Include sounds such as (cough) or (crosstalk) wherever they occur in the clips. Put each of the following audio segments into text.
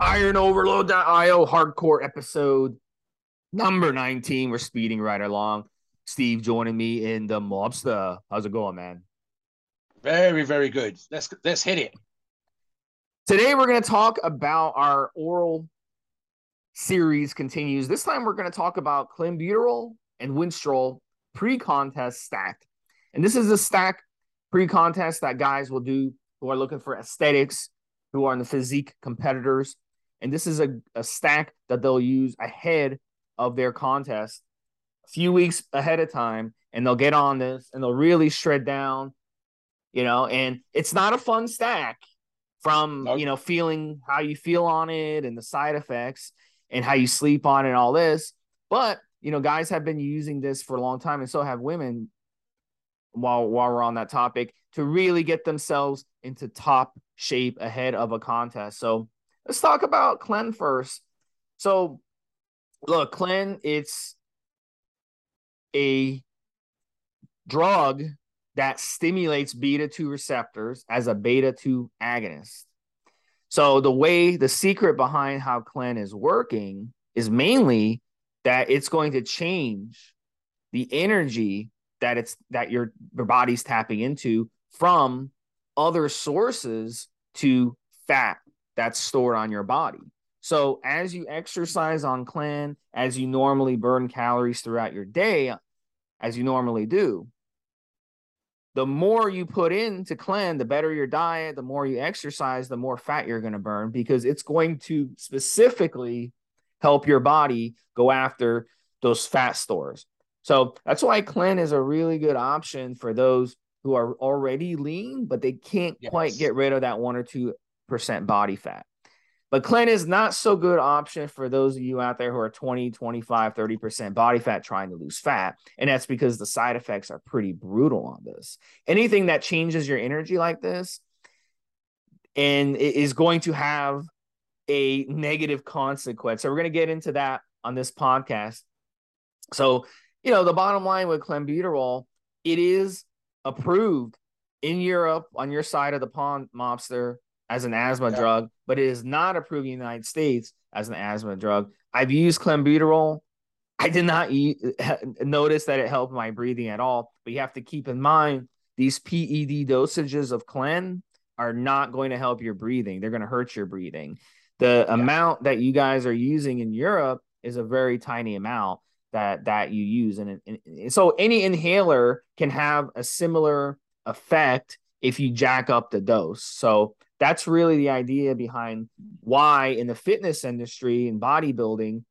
IronOverload.io hardcore episode number 19. We're speeding right along. Steve joining me in the mobster. How's it going, man? Very, very good. Let's let's hit it. Today we're going to talk about our oral series continues. This time we're going to talk about clenbuterol and winstrol pre-contest stack. And this is a stack pre-contest that guys will do who are looking for aesthetics, who are in the physique competitors and this is a, a stack that they'll use ahead of their contest a few weeks ahead of time and they'll get on this and they'll really shred down you know? And it's not a fun stack from nope. you know feeling how you feel on it and the side effects and how you sleep on it and all this. But you know guys have been using this for a long time and so have women while while we're on that topic to really get themselves into top shape ahead of a contest. So let's talk about Clen first. So, look, Clen, it's a drug that stimulates beta 2 receptors as a beta 2 agonist. So, the way the secret behind how Clen is working is mainly that it's going to change the energy that it's that your, your body's tapping into from other sources to fat that's stored on your body. So as you exercise on Clen, as you normally burn calories throughout your day, as you normally do, the more you put into Clen, the better your diet, the more you exercise, the more fat you're going to burn because it's going to specifically help your body go after those fat stores. So that's why Clen is a really good option for those who are already lean, but they can't yes. quite get rid of that one or two percent body fat. But Clen is not so good option for those of you out there who are 20, 25, 30% body fat trying to lose fat. And that's because the side effects are pretty brutal on this. Anything that changes your energy like this and is going to have a negative consequence. So we're going to get into that on this podcast. So, you know, the bottom line with clenbuterol, it is approved in Europe on your side of the pond, mobster as an asthma yeah. drug, but it is not approved in the United States as an asthma drug. I've used clenbuterol. I did not eat, (laughs) notice that it helped my breathing at all. But you have to keep in mind these PED dosages of Clen are not going to help your breathing. They're going to hurt your breathing. The yeah. amount that you guys are using in Europe is a very tiny amount that that you use, and, and so any inhaler can have a similar effect if you jack up the dose. So that's really the idea behind why in the fitness industry and bodybuilding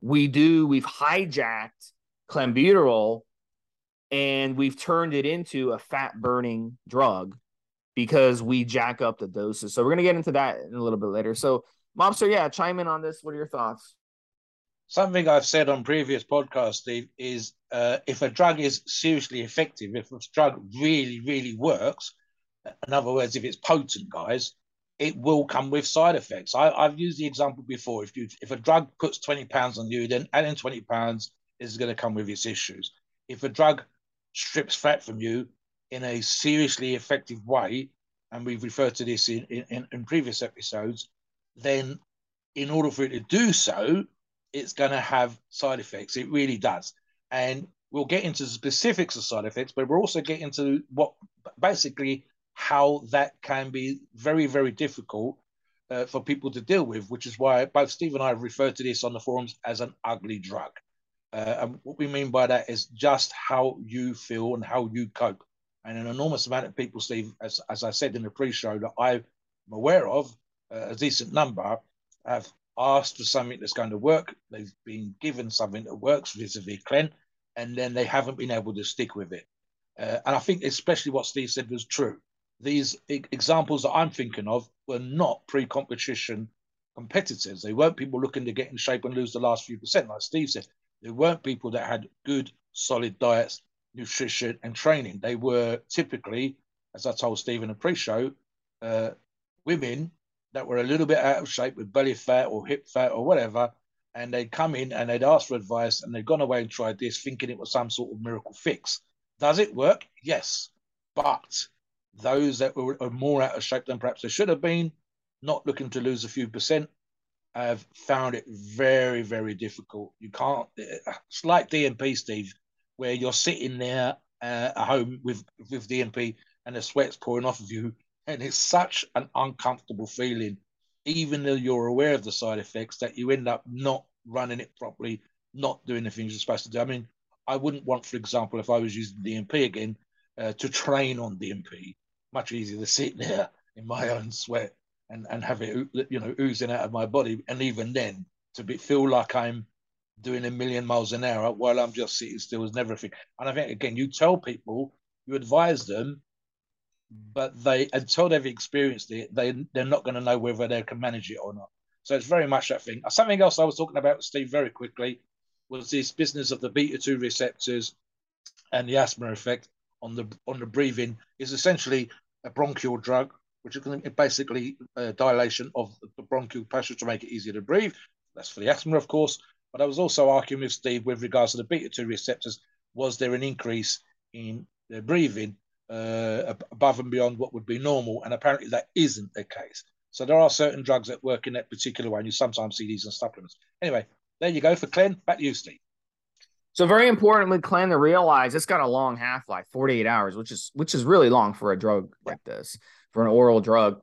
we do we've hijacked clenbuterol and we've turned it into a fat burning drug because we jack up the doses. So we're going to get into that in a little bit later. So mobster yeah chime in on this. What are your thoughts? Something i've said on previous podcasts steve is uh, if a drug is seriously effective if a drug really really works in other words, if it's potent, guys, it will come with side effects. I, have used the example before. If you if a drug puts 20 pounds on you, then adding 20 pounds is going to come with its issues. If a drug strips fat from you in a seriously effective way, and we've referred to this in, in, in previous episodes, then in order for it to do so, it's going to have side effects. It really does. And we'll get into the specifics of side effects, but we're also getting into what basically how that can be very, very difficult uh, for people to deal with, which is why both Steve and I referred to this on the forums as an ugly drug. Uh, and what we mean by that is just how you feel and how you cope. And an enormous amount of people, Steve, as, as I said in the pre show, that I'm aware of, uh, a decent number, have asked for something that's going to work. They've been given something that works vis a vis Clen, and then they haven't been able to stick with it. Uh, and I think especially what Steve said was true these examples that I'm thinking of were not pre-competition competitors. They weren't people looking to get in shape and lose the last few percent, like Steve said. They weren't people that had good, solid diets, nutrition, and training. They were typically, as I told Steve in a pre-show, uh, women that were a little bit out of shape with belly fat or hip fat or whatever, and they'd come in and they'd ask for advice and they'd gone away and tried this, thinking it was some sort of miracle fix. Does it work? Yes, but those that were more out of shape than perhaps they should have been, not looking to lose a few percent, have found it very, very difficult. You can't. It's like DNP, Steve, where you're sitting there uh, at home with with DNP and the sweat's pouring off of you, and it's such an uncomfortable feeling, even though you're aware of the side effects, that you end up not running it properly, not doing the things you're supposed to do. I mean, I wouldn't want, for example, if I was using DNP again, uh, to train on DNP. Much easier to sit there in my (laughs) own sweat and, and have it, you know, oozing out of my body. And even then, to be, feel like I'm doing a million miles an hour while I'm just sitting still is never a thing. And I think, again, you tell people, you advise them, but they until they've experienced it, they they're not going to know whether they can manage it or not. So it's very much that thing. Something else I was talking about, Steve, very quickly, was this business of the beta two receptors and the asthma effect on the on the breathing is essentially a bronchial drug, which is basically a dilation of the bronchial passage to make it easier to breathe. That's for the asthma, of course. But I was also arguing with Steve with regards to the beta two receptors. Was there an increase in the breathing uh, above and beyond what would be normal. And apparently that isn't the case. So there are certain drugs that work in that particular way. And you sometimes see these in supplements. Anyway, there you go for Clen. Back to you, Steve. So very important, importantly, Clen, to realize it's got a long half life, 48 hours, which is which is really long for a drug like this, for an oral drug.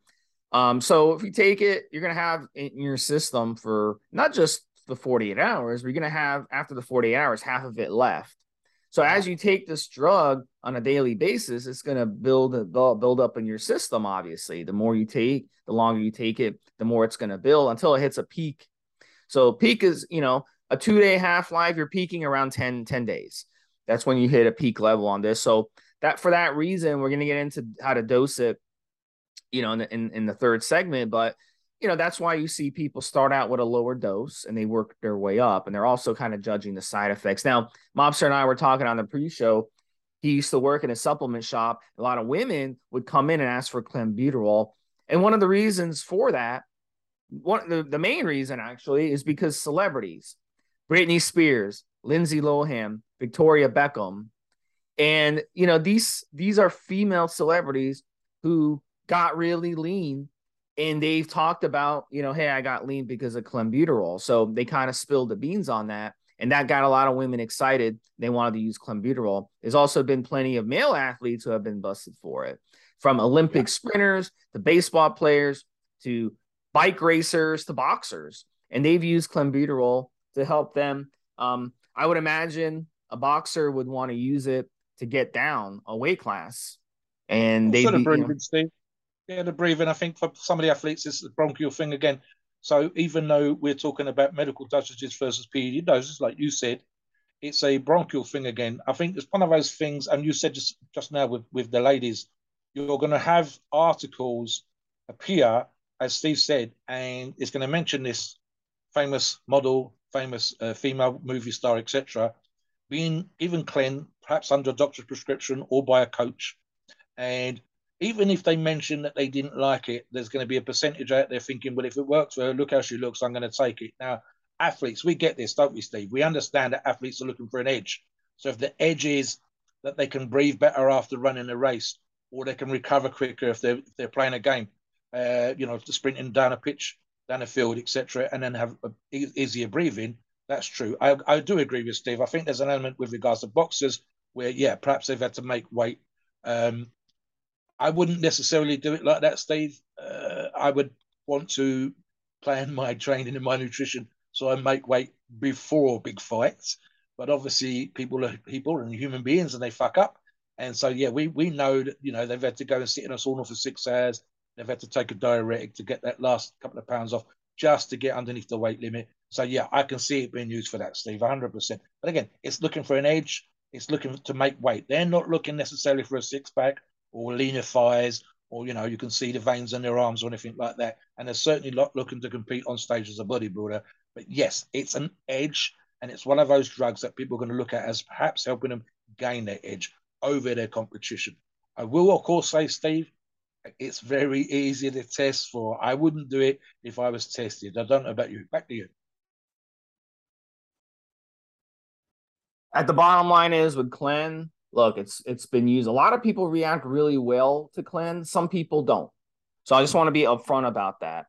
Um, so if you take it, you're gonna have in your system for not just the 48 hours, you're gonna have after the 48 hours, half of it left. So as you take this drug on a daily basis, it's going to build build up in your system. Obviously, the more you take, the longer you take it, the more it's going to build until it hits a peak. So peak is you know a two day half life. You're peaking around 10, 10 days. That's when you hit a peak level on this. So that for that reason, we're going to get into how to dose it, you know, in the, in, in the third segment. But you know, that's why you see people start out with a lower dose and they work their way up. And they're also kind of judging the side effects. Now, Mobster and I were talking on the pre show. He used to work in a supplement shop. A lot of women would come in and ask for clenbuterol. And one of the reasons for that, one the, the main reason actually, is because celebrities, Britney Spears, Lindsay Lohan, Victoria Beckham, and you know, these these are female celebrities who got really lean and they've talked about, you know, hey, I got lean because of clenbuterol. So they kind of spilled the beans on that. And that got a lot of women excited. They wanted to use clenbuterol. There's also been plenty of male athletes who have been busted for it, from Olympic yeah. sprinters to baseball players to bike racers to boxers. And they've used clenbuterol to help them. Um, I would imagine a boxer would want to use it to get down a weight class. And they, you know, yeah, the breathing. I think for some of the athletes, it's the bronchial thing again. So even though we're talking about medical dosages versus PED doses, like you said, it's a bronchial thing again. I think it's one of those things, and you said just just now with with the ladies, you're going to have articles appear, as Steve said, and it's going to mention this famous model, famous uh, female movie star, etc., being given clen, perhaps under a doctor's prescription or by a coach, and even if they mention that they didn't like it, there's going to be a percentage out there thinking, well, if it works for her, look how she looks, I'm going to take it. Now, athletes, we get this, don't we, Steve? We understand that athletes are looking for an edge. So if the edge is that they can breathe better after running a race, or they can recover quicker if they're, if they're playing a game, uh, you know, sprinting down a pitch, down a field, etc., and then have easier breathing, that's true. I, I do agree with Steve. I think there's an element with regards to boxers where, yeah, perhaps they've had to make weight. Um, I wouldn't necessarily do it like that, Steve. Uh, I would want to plan my (laughs) training and my nutrition so I make weight before big fights. But obviously, people are people and human beings, and they fuck up. And so, yeah, we we know that you know they've had to go and sit in a sauna for six hours. They've had to take a diuretic to get that last couple of pounds off just to get underneath the weight limit. So yeah, I can see it being used for that, Steve, 100%. But again, it's looking for an edge. It's looking to make weight. They're not looking necessarily for a six pack or leaner thighs or you know, you can see the veins in their arms or anything like that. And they're certainly not looking to compete on stage as a bodybuilder. But yes, it's an edge, and it's one of those drugs that people are going to look at as perhaps helping them gain their edge over their competition. I will, of course, say, Steve, it's very easy to test for. I wouldn't do it if I was tested. I don't know about you. Back to you. At the bottom line is with Clen, look, it's it's been used. A lot of people react really well to Clen. Some people don't. So I just want to be upfront about that.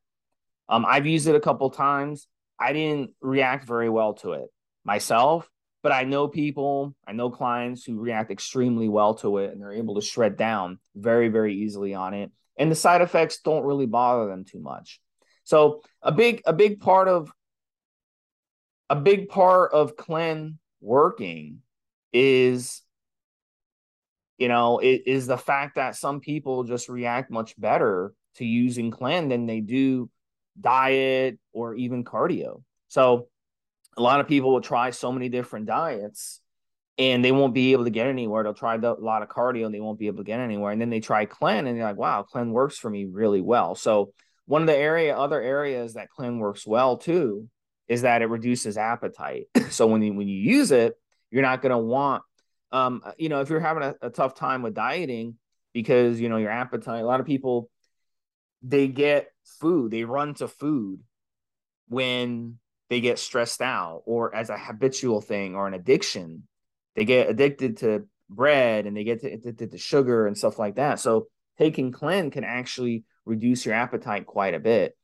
Um, I've used it a couple times. I didn't react very well to it myself, but I know people, I know clients who react extremely well to it and they're able to shred down very, very easily on it. And the side effects don't really bother them too much. So a big, a big part of a big part of Clen working is you know it is the fact that some people just react much better to using clen than they do diet or even cardio so a lot of people will try so many different diets and they won't be able to get anywhere they'll try a lot of cardio and they won't be able to get anywhere and then they try clen and they're like wow clen works for me really well so one of the area other areas that clen works well too is that it reduces appetite. (clears throat) so when you when you use it, you're not going to want, um, you know, if you're having a, a tough time with dieting because you know your appetite. A lot of people they get food, they run to food when they get stressed out or as a habitual thing or an addiction. They get addicted to bread and they get addicted to sugar and stuff like that. So taking Clen can actually reduce your appetite quite a bit.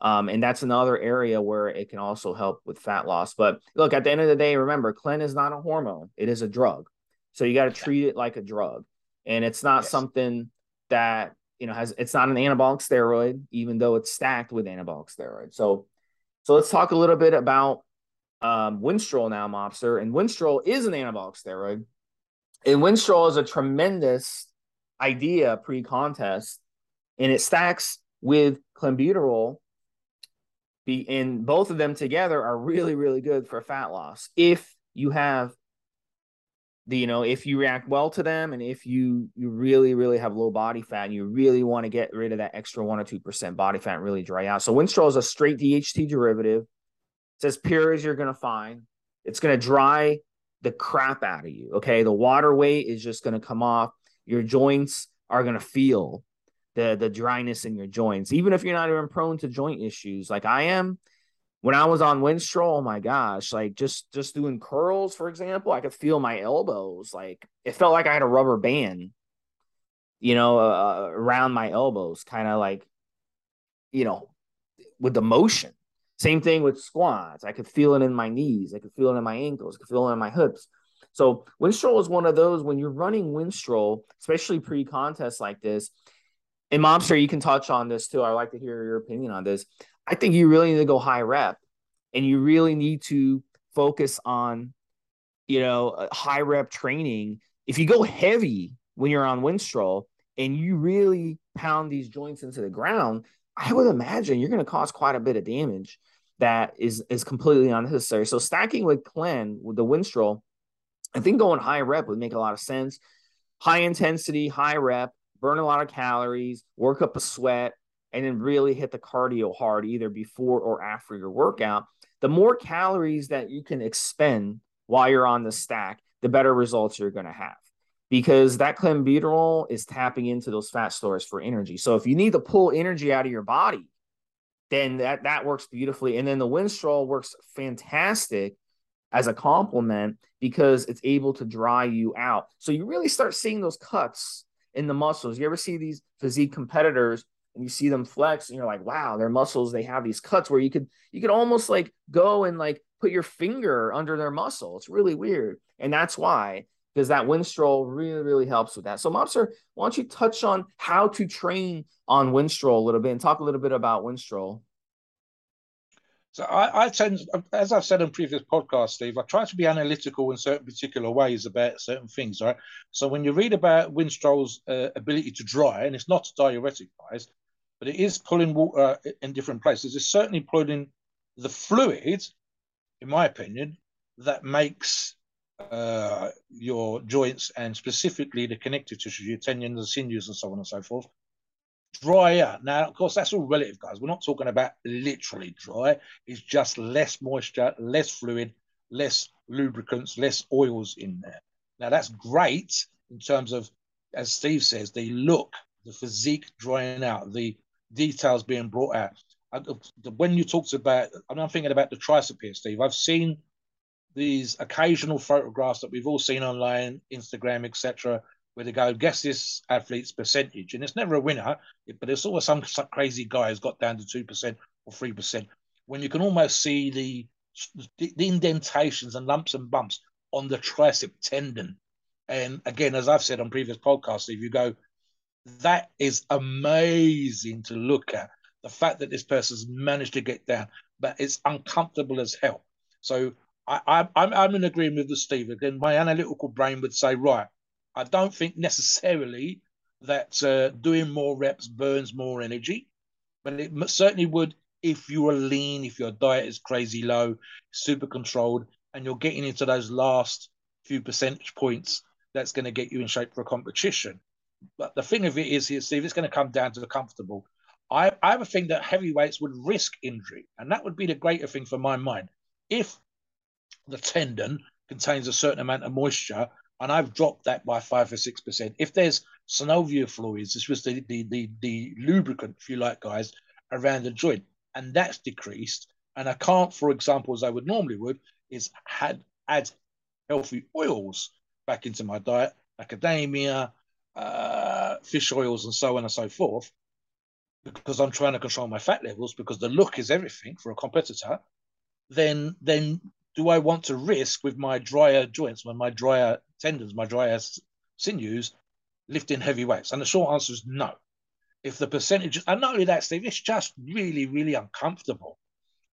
Um, and that's another area where it can also help with fat loss. But look, at the end of the day, remember, Clen is not a hormone, it is a drug. So you got to treat it like a drug. And it's not yes. something that, you know, has it's not an anabolic steroid, even though it's stacked with anabolic steroids. So so let's talk a little bit about um, Winstrol now, Mobster. And Winstrol is an anabolic steroid. And Winstrol is a tremendous idea pre-contest, and it stacks with clenbuterol be and both of them together are really really good for fat loss if you have the you know if you react well to them and if you you really really have low body fat and you really want to get rid of that extra 1 or 2% body fat really dry out. So winstrol is a straight dht derivative. It's as pure as you're going to find. It's going to dry the crap out of you okay? The water weight is just going to come off. Your joints are going to feel the the dryness in your joints, even if you're not even prone to joint issues like I am. When I was on Winstrol, oh my gosh, like just just doing curls, for example, I could feel my elbows. Like it felt like I had a rubber band, you know, uh, around my elbows, kind of like, you know, with the motion. Same thing with squats. I could feel it in my knees. I could feel it in my ankles. I could feel it in my hips. So Winstrol is one of those when you're running Winstrol, especially pre-contest like this, and Mobster, you can touch on this too. I like to hear your opinion on this. I think you really need to go high rep, and you really need to focus on, you know, uh, high rep training. If you go heavy when you're on Winstrol and you really pound these joints into the ground, I would imagine you're going to cause quite a bit of damage that is is completely unnecessary. So stacking with Clen with the Winstrol, I think going high rep would make a lot of sense. High intensity, high rep, burn a lot of calories, work up a sweat, and then really hit the cardio hard either before or after your workout, the more calories that you can expend while you're on the stack, the better results you're going to have. Because that clenbuterol is tapping into those fat stores for energy. So if you need to pull energy out of your body, then that that works beautifully. And then the Winstrol works fantastic as a complement because it's able to dry you out. So you really start seeing those cuts in the muscles. You ever see these physique competitors and you see them flex and you're like, wow, their muscles, they have these cuts where you could you could almost like go and like put your finger under their muscle. It's really weird. And that's why, because that Winstrol really, really helps with that. So Mobster, why don't you touch on how to train on Winstrol a little bit and talk a little bit about Winstrol? So I, I, tend, as I've said in previous podcasts, Steve, I try to be analytical in certain particular ways about certain things, right? So when you read about Winstrol's uh, ability to dry, and it's not diuretic, guys, but it is pulling water in different places. It's certainly pulling the fluid, in my opinion, that makes uh, your joints and specifically the connective tissue, your tendons, the sinews, and so on and so forth, drier. Now, of course, that's all relative, guys. We're not talking about literally dry. It's just less moisture, less fluid, less lubricants, less oils in there. Now, that's great in terms of, as Steve says, the look, the physique drying out, the details being brought out. When you talked about, I'm thinking about the tricep here, Steve. I've seen these occasional photographs that we've all seen online, Instagram, etc., where they go, guess this athlete's percentage. And it's never a winner, but it's always some, crazy guy who's got down to 2% or 3%. When you can almost see the, the indentations and lumps and bumps on the tricep tendon. And again, as I've said on previous podcasts, if you go, that is amazing to look at. The fact that this person's managed to get down, but it's uncomfortable as hell. So I, I'm, I'm in agreement with the Steve. Again, my analytical brain would say, right, I don't think necessarily that uh, doing more reps burns more energy, but it certainly would if you are lean, if your diet is crazy low, super controlled, and you're getting into those last few percentage points, that's going to get you in shape for a competition. But the thing of it is here, Steve, it's going to come down to the comfortable. I, I have a thing that heavyweights would risk injury, and that would be the greater thing for my mind. If the tendon contains a certain amount of moisture and I've dropped that by five or six percent. If there's synovial fluids, this was the, the the the lubricant, if you like, guys, around the joint, and that's decreased, and I can't, for example, as I would normally would, is had add healthy oils back into my diet, macadamia, uh, fish oils, and so on and so forth, because I'm trying to control my fat levels, because the look is everything for a competitor. Then then do I want to risk with my drier joints, with my drier tendons, my drier sinews, lifting heavy weights? And the short answer is no. If the percentage, and not only that, Steve, it's just really, really uncomfortable.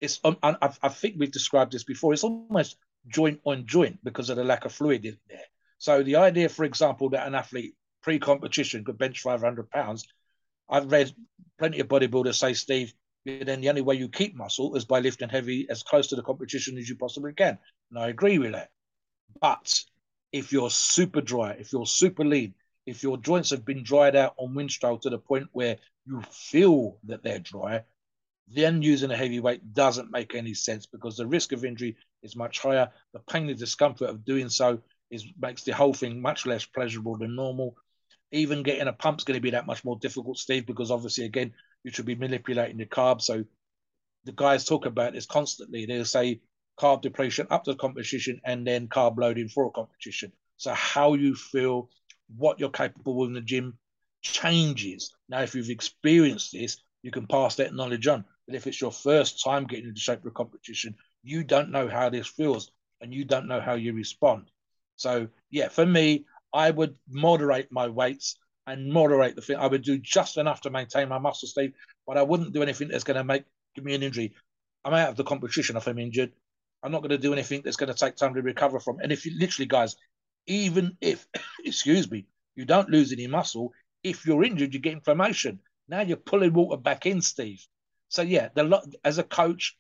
It's, um, I, I think we've described this before. It's almost joint on joint because of the lack of fluid in there. So the idea, for example, that an athlete pre-competition could bench 500 pounds, I've read plenty of bodybuilders say, Steve, then the only way you keep muscle is by lifting heavy as close to the competition as you possibly can. And I agree with that. But if you're super dry, if you're super lean, if your joints have been dried out on Winstrol to the point where you feel that they're dry, then using a heavy weight doesn't make any sense because the risk of injury is much higher. The pain and discomfort of doing so is makes the whole thing much less pleasurable than normal. Even getting a pump's going to be that much more difficult, Steve, because obviously, again, you should be manipulating the carbs. So the guys talk about this constantly. They'll say carb depletion up to the competition and then carb loading for a competition. So how you feel, what you're capable of in the gym changes. Now, if you've experienced this, you can pass that knowledge on. But if it's your first time getting into shape for a competition, you don't know how this feels and you don't know how you respond. So yeah, for me, I would moderate my weights and moderate the thing. I would do just enough to maintain my muscle state, but I wouldn't do anything that's going to make give me an injury. I'm out of the competition if I'm injured. I'm not going to do anything that's going to take time to recover from. And if you literally, guys, even if, (coughs) excuse me, you don't lose any muscle, if you're injured, you get inflammation. Now you're pulling water back in, Steve. So yeah, the as a coach,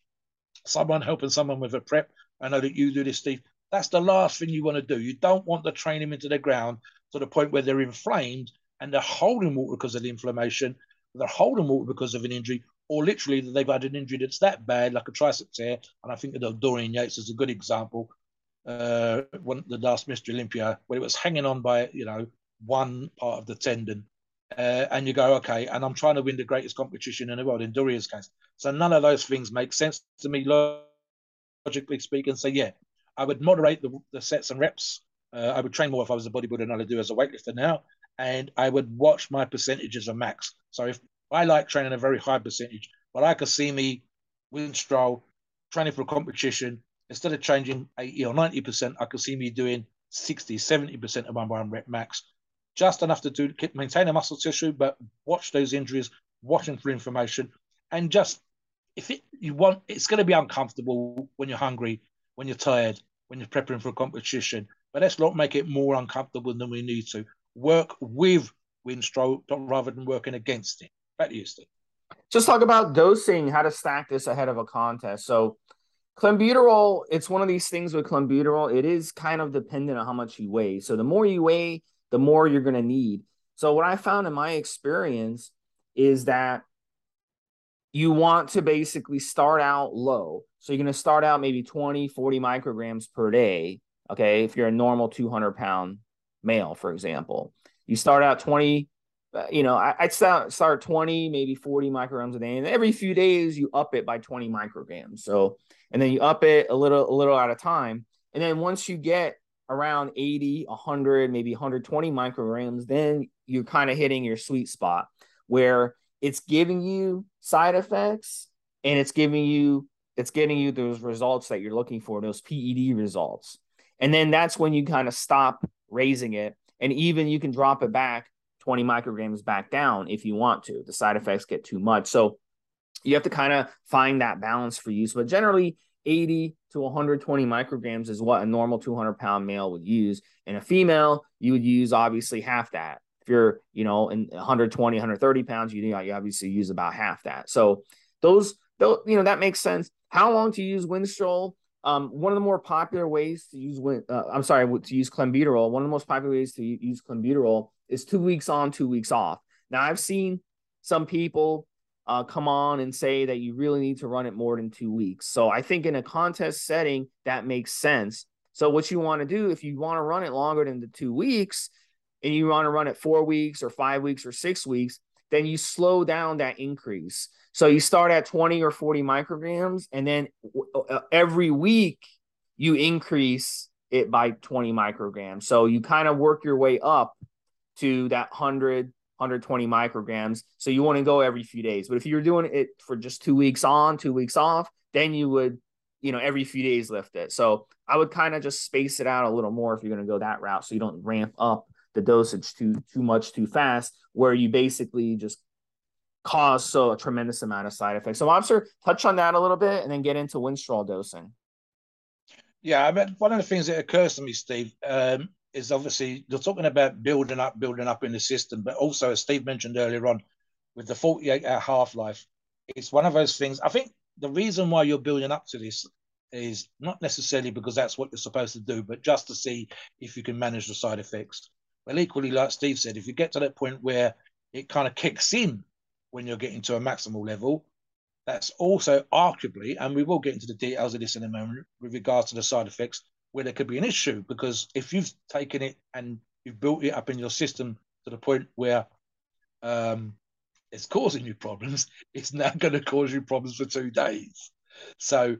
someone helping someone with a prep. I know that you do this, Steve. That's the last thing you want to do. You don't want to train them into the ground to the point where they're inflamed and they're holding water because of the inflammation, they're holding water because of an injury, or literally that they've had an injury that's that bad, like a tricep tear. And I think that Dorian Yates is a good example. Uh, one the last Mr. Olympia, where it was hanging on by you know one part of the tendon, uh, and you go, okay, and I'm trying to win the greatest competition in the world in Dorian's case. So none of those things make sense to me logically speaking. So yeah, I would moderate the, the sets and reps. Uh, I would train more if I was a bodybuilder than I do as a weightlifter now and I would watch my percentages of max. So if I like training a very high percentage, but I could see me Winstrol training for a competition, instead of changing 80 or 90%, I could see me doing 60, 70% of my one rep max, just enough to do maintain a muscle tissue, but watch those injuries, watching for information, and just if it, you want, it's going to be uncomfortable when you're hungry, when you're tired, when you're preparing for a competition. But let's not make it more uncomfortable than we need to work with Winstrol rather than working against it. Back to you, Steve. Just talk about dosing, how to stack this ahead of a contest. So, clenbuterol, it's one of these things with clenbuterol. It is kind of dependent on how much you weigh. So, the more you weigh, the more you're going to need. So, what I found in my experience is that you want to basically start out low. So you're going to start out maybe 20, 40 micrograms per day. Okay. If you're a normal 200 pound male, for example, you start out 20, uh, you know, I, would start, start 20, maybe 40 micrograms a day. And every few days you up it by 20 micrograms. So, and then you up it a little, a little at a time. And then once you get around 80, 100, maybe 120 micrograms, then you're kind of hitting your sweet spot where it's giving you side effects and it's giving you it's getting you those results that you're looking for, those PED results. And then that's when you kind of stop raising it. And even you can drop it back 20 micrograms back down if you want to. The side effects get too much. So you have to kind of find that balance for use. But generally, 80 to 120 micrograms is what a normal 200 pound male would use. And a female, you would use obviously half that. If you're, you know, in 120, 130 pounds, you, you obviously use about half that. So those, those, you know, that makes sense. How long to use Winstrol? Um, one of the more popular ways to use, uh, I'm sorry, to use clenbuterol. One of the most popular ways to use clenbuterol is two weeks on, two weeks off. Now I've seen some people uh, come on and say that you really need to run it more than two weeks. So I think in a contest setting, that makes sense. So what you want to do, if you want to run it longer than the two weeks, and you want to run it four weeks or five weeks or six weeks, then you slow down that increase. So you start at 20 or 40 micrograms, and then uh, every week you increase it by 20 micrograms. So you kind of work your way up to that 100 120 micrograms. So you want to go every few days. But if you're doing it for just two weeks on, two weeks off, then you would, you know, every few days lift it. So I would kind of just space it out a little more if you're going to go that route. So you don't ramp up the dosage too too much too fast, where you basically just cause so a tremendous amount of side effects. So Mobster, touch on that a little bit and then get into Winstrol dosing. Yeah, I mean, one of the things that occurs to me, Steve, um, is obviously you're talking about building up, building up in the system, but also as Steve mentioned earlier on, with the 48 hour half life, it's one of those things. I think the reason why you're building up to this is not necessarily because that's what you're supposed to do, but just to see if you can manage the side effects. Well, equally, like Steve said, if you get to that point where it kind of kicks in when you're getting to a maximal level, that's also arguably, and we will get into the details of this in a moment with regards to the side effects, where there could be an issue because if you've taken it and you've built it up in your system to the point where um, it's causing you problems, (laughs) it's now going to cause you problems for two days. So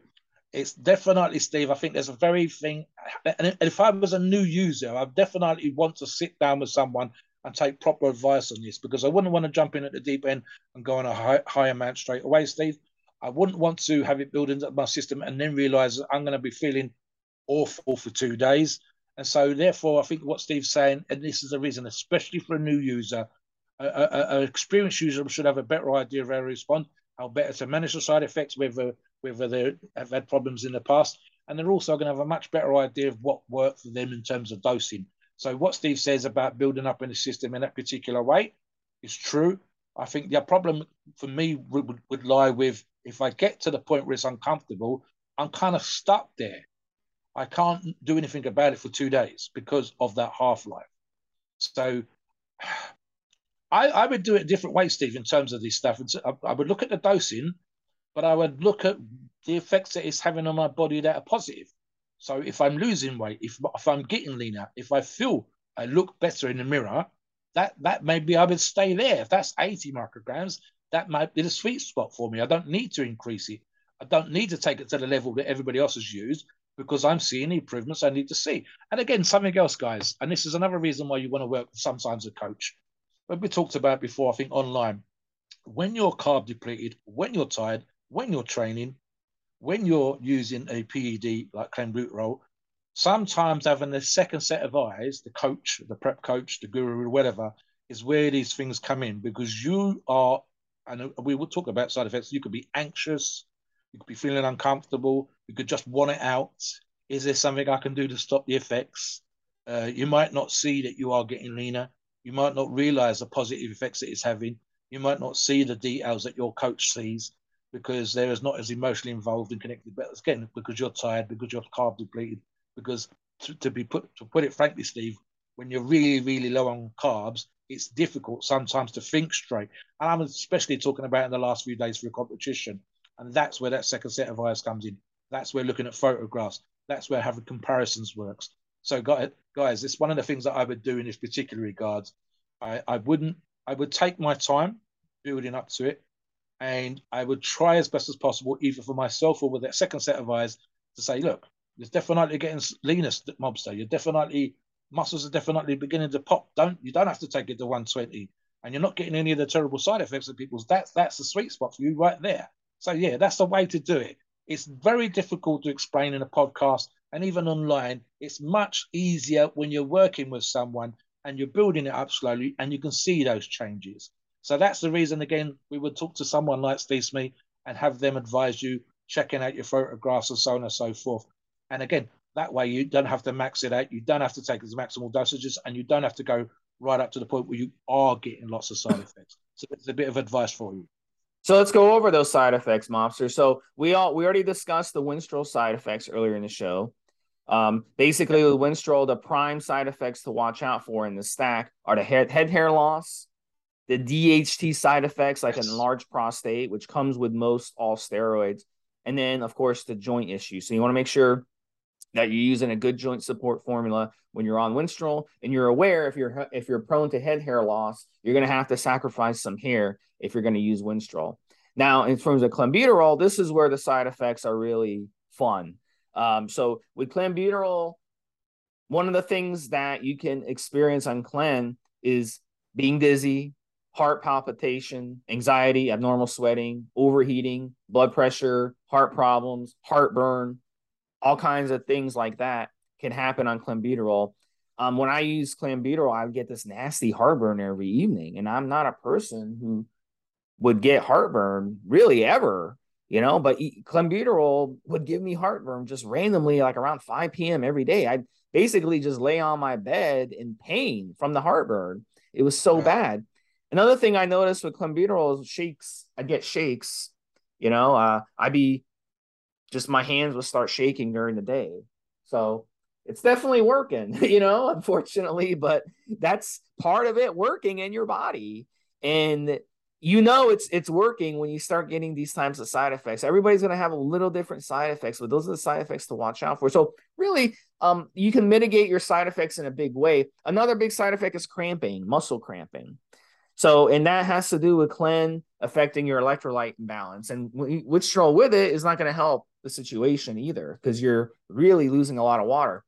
it's definitely, Steve. I think there's a very thing. And if I was a new user, I definitely want to sit down with someone and take proper advice on this because I wouldn't want to jump in at the deep end and go on a high, high amount straight away, Steve. I wouldn't want to have it built into my system and then realize that I'm going to be feeling awful for two days. And so, therefore, I think what Steve's saying, and this is the reason, especially for a new user, an experienced user should have a better idea of how to respond, how better to manage the side effects, whether whether they have had problems in the past, and they're also going to have a much better idea of what worked for them in terms of dosing. So, what Steve says about building up in the system in that particular way is true. I think the problem for me would, would lie with if I get to the point where it's uncomfortable, I'm kind of stuck there. I can't do anything about it for two days because of that half life. So (sighs) I, I, would do it a different way, Steve, in terms of this stuff. I, I would look at the dosing, but I would look at the effects that it's having on my body that are positive. So if I'm losing weight, if, if I'm getting leaner, if I feel I look better in the mirror, that that maybe I would stay there. If that's 80 micrograms, that might be the sweet spot for me. I don't need to increase it. I don't need to take it to the level that everybody else has used because I'm seeing improvements I need to see. And again, something else, guys, and this is another reason why you want to work sometimes a coach. When we talked about before, I think online, when you're carb depleted, when you're tired, when you're training, when you're using a PED like clenbuterol, sometimes having a second set of eyes, the coach, the prep coach, the guru, whatever, is where these things come in because you are, and we will talk about side effects, you could be anxious, you could be feeling uncomfortable. You could just want it out. Is there something I can do to stop the effects? Uh, you might not see that you are getting leaner. You might not realize the positive effects that it's having. You might not see the details that your coach sees because they're not as emotionally involved and connected. But again, because you're tired, because you're carb depleted, because to, to be put to put it frankly, Steve, when you're really, really low on carbs, it's difficult sometimes to think straight. And I'm especially talking about in the last few days for a competition. And that's where that second set of eyes comes in. That's where looking at photographs, that's where having comparisons works. So, guys, it's one of the things that I would do in this particular regard. I, I wouldn't, I would take my time building up to it, and I would try as best as possible, either for myself or with that second set of eyes, to say, look, you're definitely getting leaner, mobster. You're definitely muscles are definitely beginning to pop. Don't you don't have to take it to 120, and you're not getting any of the terrible side effects of people's. That's that's the sweet spot for you right there. So yeah, that's the way to do it. It's very difficult to explain in a podcast and even online. It's much easier when you're working with someone and you're building it up slowly and you can see those changes. So that's the reason, again, we would talk to someone like Steve Smith and have them advise you, checking out your photographs and so on and so forth. And again, that way you don't have to max it out, you don't have to take the maximal dosages, and you don't have to go right up to the point where you are getting lots of side effects. So it's a bit of advice for you. So let's go over those side effects, Mobster. So we all we already discussed the Winstrol side effects earlier in the show. Um, basically, with Winstrol, the prime side effects to watch out for in the stack are the head, head hair loss, the DHT side effects like yes. an enlarged prostate, which comes with most all steroids, and then of course the joint issue. So you want to make sure that you're using a good joint support formula when you're on Winstrol, and you're aware if you're if you're prone to head hair loss, you're going to have to sacrifice some hair if you're going to use Winstrol. Now, in terms of clenbuterol, this is where the side effects are really fun. Um, so with clenbuterol, one of the things that you can experience on clen is being dizzy, heart palpitation, anxiety, abnormal sweating, overheating, blood pressure, heart problems, heartburn, all kinds of things like that can happen on clenbuterol. Um, when I use clenbuterol, I get this nasty heartburn every evening, and I'm not a person who would get heartburn really ever, you know. But clenbuterol would give me heartburn just randomly, like around 5 p.m. every day. I'd basically just lay on my bed in pain from the heartburn. It was so bad. Another thing I noticed with clenbuterol is shakes. I'd get shakes. You know, uh, I'd be just my hands would start shaking during the day. So it's definitely working, (laughs) you know, unfortunately, but that's part of it working in your body. And you know it's it's working when you start getting these types of side effects. Everybody's gonna have a little different side effects, but those are the side effects to watch out for. So really, um, you can mitigate your side effects in a big way. Another big side effect is cramping, muscle cramping. So, and that has to do with clen affecting your electrolyte balance. And Winstrol with it is not going to help the situation either because you're really losing a lot of water.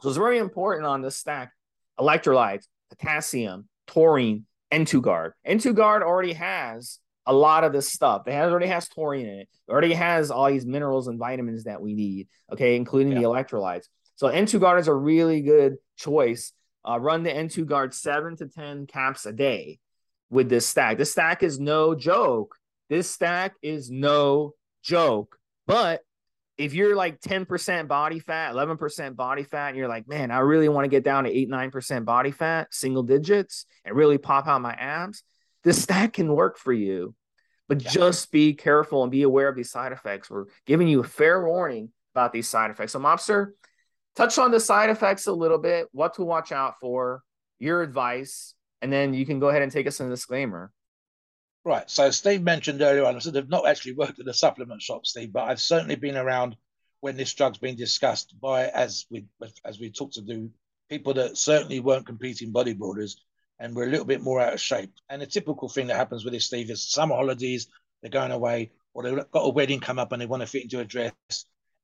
So it's very important on this stack electrolytes, potassium, taurine, N2Guard. N2Guard already has a lot of this stuff. It has, already has taurine in it. It already has all these minerals and vitamins that we need, okay, including yeah. the electrolytes. So N2Guard is a really good choice. Uh, run the N2Guard seven to 10 caps a day with this stack. This stack is no joke. This stack is no joke. But if you're like 10% body fat, 11% body fat, and you're like, man, I really want to get down to 8, 9% body fat, single digits, and really pop out my abs, this stack can work for you. But yeah. just be careful and be aware of these side effects. We're giving you a fair warning about these side effects. So, Mobster, touch on the side effects a little bit, what to watch out for, your advice, and then you can go ahead and take us in a disclaimer. Right. So Steve mentioned earlier on, I said I've not actually worked at a supplement shop, Steve, but I've certainly been around when this drug's been discussed by, as we as we talked to do, people that certainly weren't competing bodybuilders and were a little bit more out of shape. And the typical thing that happens with this, Steve, is summer holidays, they're going away, or they've got a wedding come up and they want to fit into a dress,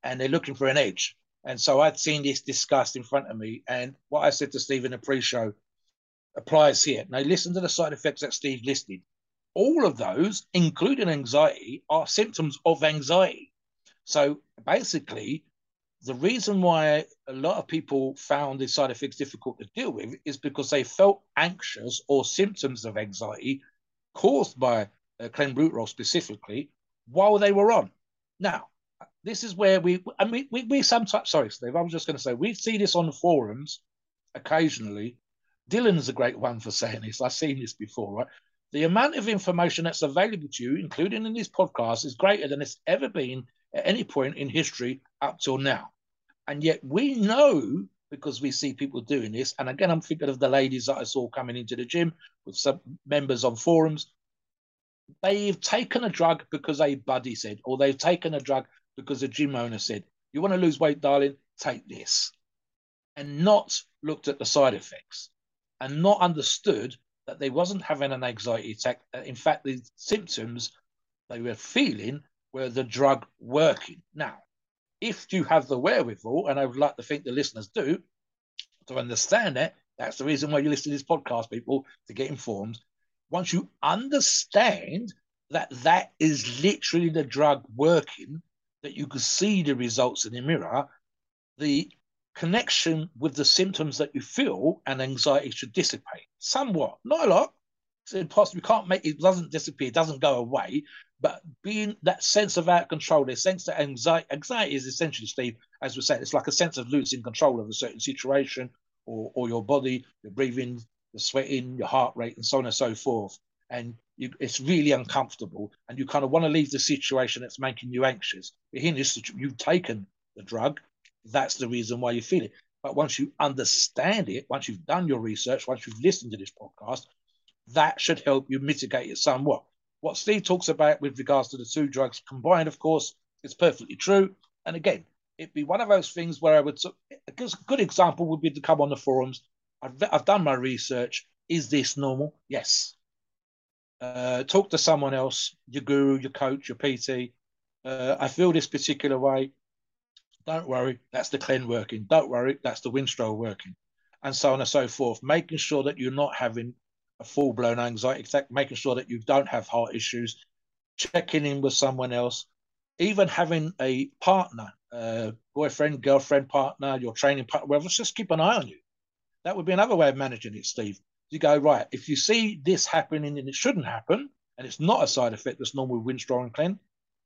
and they're looking for an edge. And so I'd seen this discussed in front of me, and what I said to Steve in the pre-show applies here. Now listen to the side effects that Steve listed all of those, including anxiety, are symptoms of anxiety. So basically, the reason why a lot of people found these side effects difficult to deal with is because they felt anxious or symptoms of anxiety caused by uh, clenbuterol specifically while they were on. Now, this is where we, mean, we, we sometimes, sorry, Steve, I was just going to say, we see this on forums occasionally. Dylan's a great one for saying this. I've seen this before, right? The amount of information that's available to you, including in this podcast, is greater than it's ever been at any point in history up till now. And yet we know because we see people doing this. And again, I'm thinking of the ladies that I saw coming into the gym with some members on forums. They've taken a drug because a buddy said, or they've taken a drug because a gym owner said, You want to lose weight, darling? Take this. And not looked at the side effects and not understood that they wasn't having an anxiety attack. Uh, in fact, the symptoms they were feeling were the drug working. Now, if you have the wherewithal, and I would like to think the listeners do, to understand that, that's the reason why you listen to this podcast, people, to get informed. Once you understand that that is literally the drug working, that you can see the results in the mirror, the connection with the symptoms that you feel and anxiety should dissipate somewhat, not a lot. It's impossible. You can't make it doesn't disappear, it doesn't go away, but being that sense of out of control, the sense that anxiety, anxiety is essentially, Steve, as we said, it's like a sense of losing control of a certain situation or, or your body, your breathing, the sweating, your heart rate, and so on and so forth. And you, it's really uncomfortable, and you kind of want to leave the situation that's making you anxious. But you've taken the drug, that's the reason why you feel it. But once you understand it, once you've done your research, once you've listened to this podcast, that should help you mitigate it somewhat. What Steve talks about with regards to the two drugs combined, of course, is perfectly true. And again, it'd be one of those things where I would, a good example would be to come on the forums. I've, I've done my research. Is this normal? Yes. Uh, talk to someone else, your guru, your coach, your PT. Uh, I feel this particular way. Don't worry, that's the Clen working. Don't worry, that's the Winstrol working. And so on and so forth. Making sure that you're not having a full blown anxiety attack, making sure that you don't have heart issues, checking in with someone else, even having a partner, uh, boyfriend, girlfriend, partner, your training partner, whatever, just keep an eye on you. That would be another way of managing it, Steve. You go, right, if you see this happening and it shouldn't happen, and it's not a side effect that's normal with Winstrol and Clen,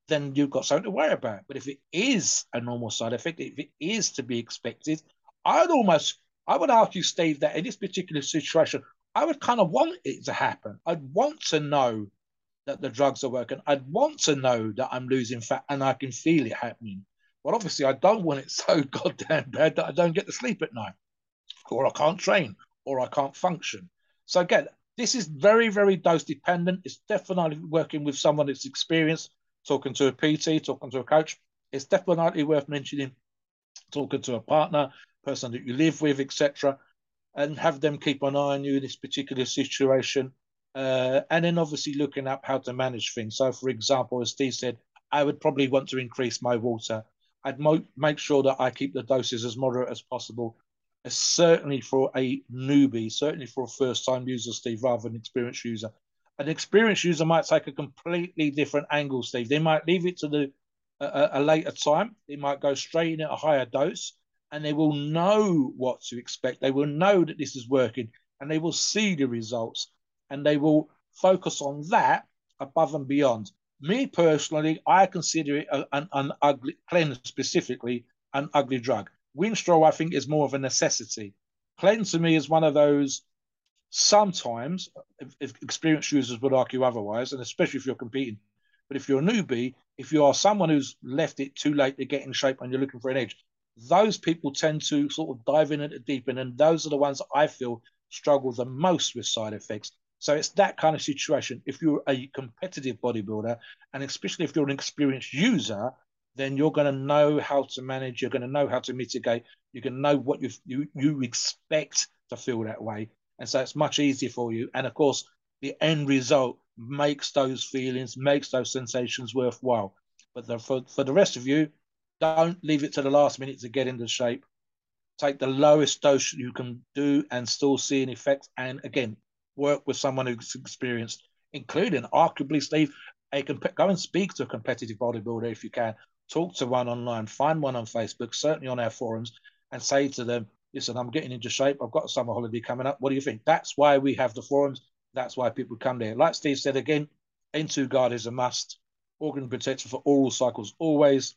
then you've got something to worry about. But if it is a normal side effect, if it is to be expected, I'd almost, I would argue, Steve, that in this particular situation, I would kind of want it to happen. I'd want to know that the drugs are working. I'd want to know that I'm losing fat and I can feel it happening. But obviously, I don't want it (laughs) so goddamn bad that I don't get to sleep at night, or I can't train, or I can't function. So again, this is very, very dose dependent. It's definitely working with someone that's experienced, talking to a PT, talking to a coach. It's definitely worth mentioning, talking to a partner, person that you live with, etc and have them keep an eye on you in this particular situation. Uh, and then obviously looking up how to manage things. So, for example, as Steve said, I would probably want to increase my water. I'd mo- make sure that I keep the doses as moderate as possible. Uh, certainly for a newbie, certainly for a first time user, Steve, rather than experienced user. An experienced user might take a completely different angle, Steve. They might leave it to the a, a later time. They might go straight in at a higher dose and they will know what to expect. They will know that this is working and they will see the results and they will focus on that above and beyond. Me personally, I consider it an, an ugly, Clen specifically, an ugly drug. Winstrol, I think, is more of a necessity. Clen to me is one of those sometimes, if, experienced users would argue otherwise, and especially if you're competing. But if you're a newbie, if you are someone who's left it too late to get in shape and you're looking for an edge, those people tend to sort of dive in at the deep end, and those are the ones I feel struggle the most with side effects. So it's that kind of situation. If you're a competitive bodybuilder, and especially if you're an experienced user, then you're going to know how to manage. You're going to know how to mitigate. You can know what you you expect to feel that way, and so it's much easier for you. And of course, the end result makes those feelings, makes those sensations worthwhile. But the, for for the rest of you, don't leave it to the last minute to get into shape. Take the lowest dose you can do and still see an effect. And again, work with someone who's experienced, including arguably Steve. A comp- go and speak to a competitive bodybuilder if you can. Talk to one online. Find one on Facebook, certainly on our forums, and say to them, "Listen, I'm getting into shape. I've got a summer holiday coming up. What do you think?" That's why we have the forums. That's why people come there. Like Steve said again, N2 guard is a must. Organ protector for oral cycles always.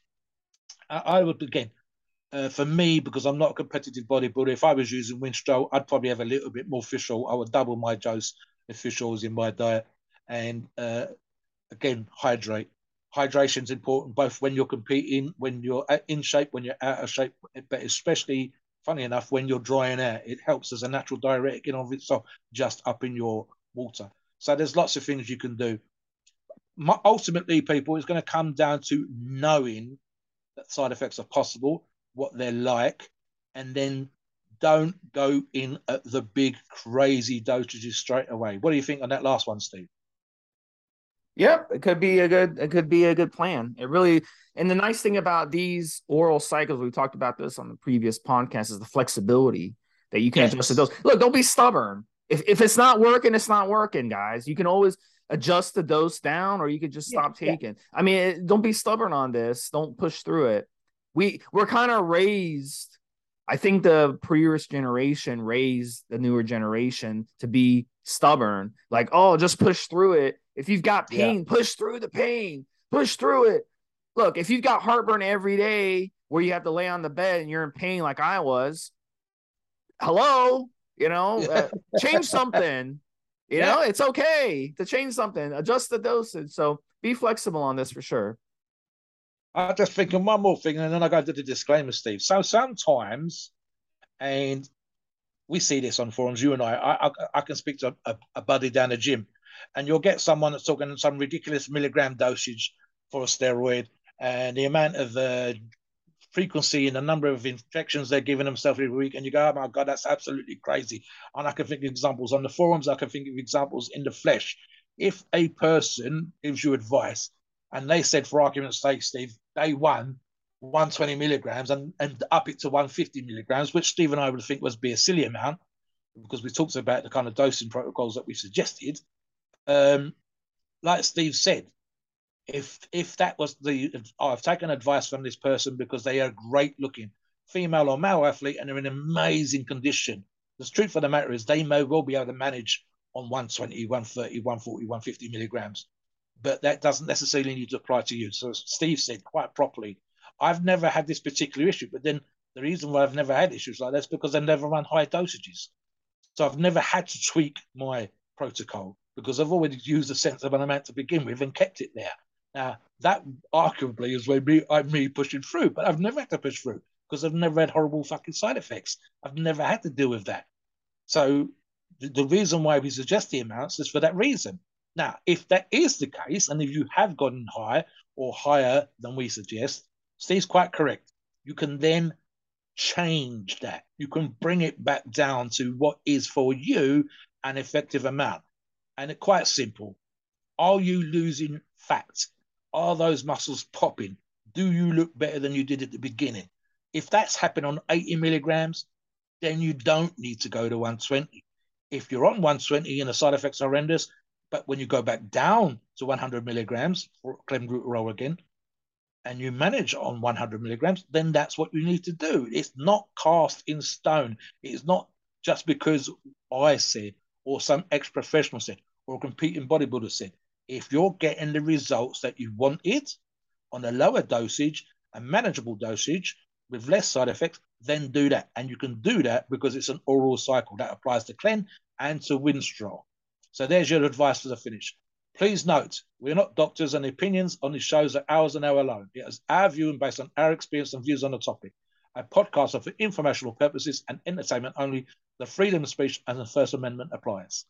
I, would again, uh, for me, because I'm not a competitive bodybuilder, if I was using Winstrol, I'd probably have a little bit more fish oil. I would double my dose of fish oils in my diet. And uh, again, hydrate. Hydration is important both when you're competing, when you're in shape, when you're out of shape, but especially funny enough, when you're drying out, it helps as a natural diuretic in of itself, just up in your water. So there's lots of things you can do. Ultimately, people, it's going to come down to knowing that side effects are possible, what they're like, and then don't go in at the big crazy dosages straight away. What do you think on that last one, Steve? Yep, it could be a good it could be a good plan. It really and the nice thing about these oral cycles, we talked about this on the previous podcast, is the flexibility that you can yes. adjust the dose. Look, don't be stubborn. If if it's not working, it's not working, guys. You can always adjust the dose down or you could just stop yeah, taking. Yeah. I mean, don't be stubborn on this. Don't push through it. We we're kind of raised I think the previous generation raised the newer generation to be stubborn. Like, oh, just push through it. If you've got pain, yeah. push through the pain, push through it. Look, if you've got heartburn every day where you have to lay on the bed and you're in pain like I was, hello, you know, (laughs) uh, change something. You yeah. know, it's okay to change something, adjust the dosage. So be flexible on this for sure. I just think of one more thing, and then I go to the disclaimer, Steve. So sometimes, and we see this on forums, you and I, I, I, I can speak to a, a, buddy down the gym, and you'll get someone that's talking some ridiculous milligram dosage for a steroid, and the amount of uh, frequency and the number of injections they're giving themselves every week, and you go, oh my God, that's absolutely crazy. And I can think of examples on the forums, I can think of examples in the flesh. If a person gives you advice, and they said, for argument's sake, Steve, day one, 120 milligrams and, and up it to 150 milligrams, which Steve and I would think was be a silly amount because we talked about the kind of dosing protocols that we suggested. Um, like Steve said, if if that was the oh, I've taken advice from this person because they are great looking female or male athlete and they're in amazing condition. The truth of the matter is they may well be able to manage on 120, 130, 140, 150 milligrams but that doesn't necessarily need to apply to you. So Steve said quite properly, I've never had this particular issue, but then the reason why I've never had issues like this because I've never run high dosages. So I've never had to tweak my protocol because I've already used a sensible amount to begin with and kept it there. Now that arguably is where me I'm me pushing through, but I've never had to push through because I've never had horrible fucking side effects. I've never had to deal with that. So the, the reason why we suggest the amounts is for that reason. Now, if that is the case, and if you have gotten higher or higher than we suggest, Steve's quite correct. You can then change that. You can bring it back down to what is for you an effective amount. And it's quite simple. Are you losing fat? Are those muscles popping? Do you look better than you did at the beginning? If that's happened on 80 milligrams, then you don't need to go to 120. If you're on 120 and the side effects are horrendous, but when you go back down to 100 milligrams for clenbuterol again, and you manage on 100 milligrams, then that's what you need to do. It's not cast in stone. It's not just because I said, or some ex professional said, or a competing bodybuilder said. If you're getting the results that you wanted on a lower dosage, a manageable dosage with less side effects, then do that. And you can do that because it's an oral cycle that applies to Clen and to Winstrol. So there's your advice for the finish. Please note, we're not doctors and opinions on these shows are ours and our alone. It is our view and based on our experience and views on the topic. Our podcasts are for informational purposes and entertainment only. The freedom of speech and the First Amendment applies.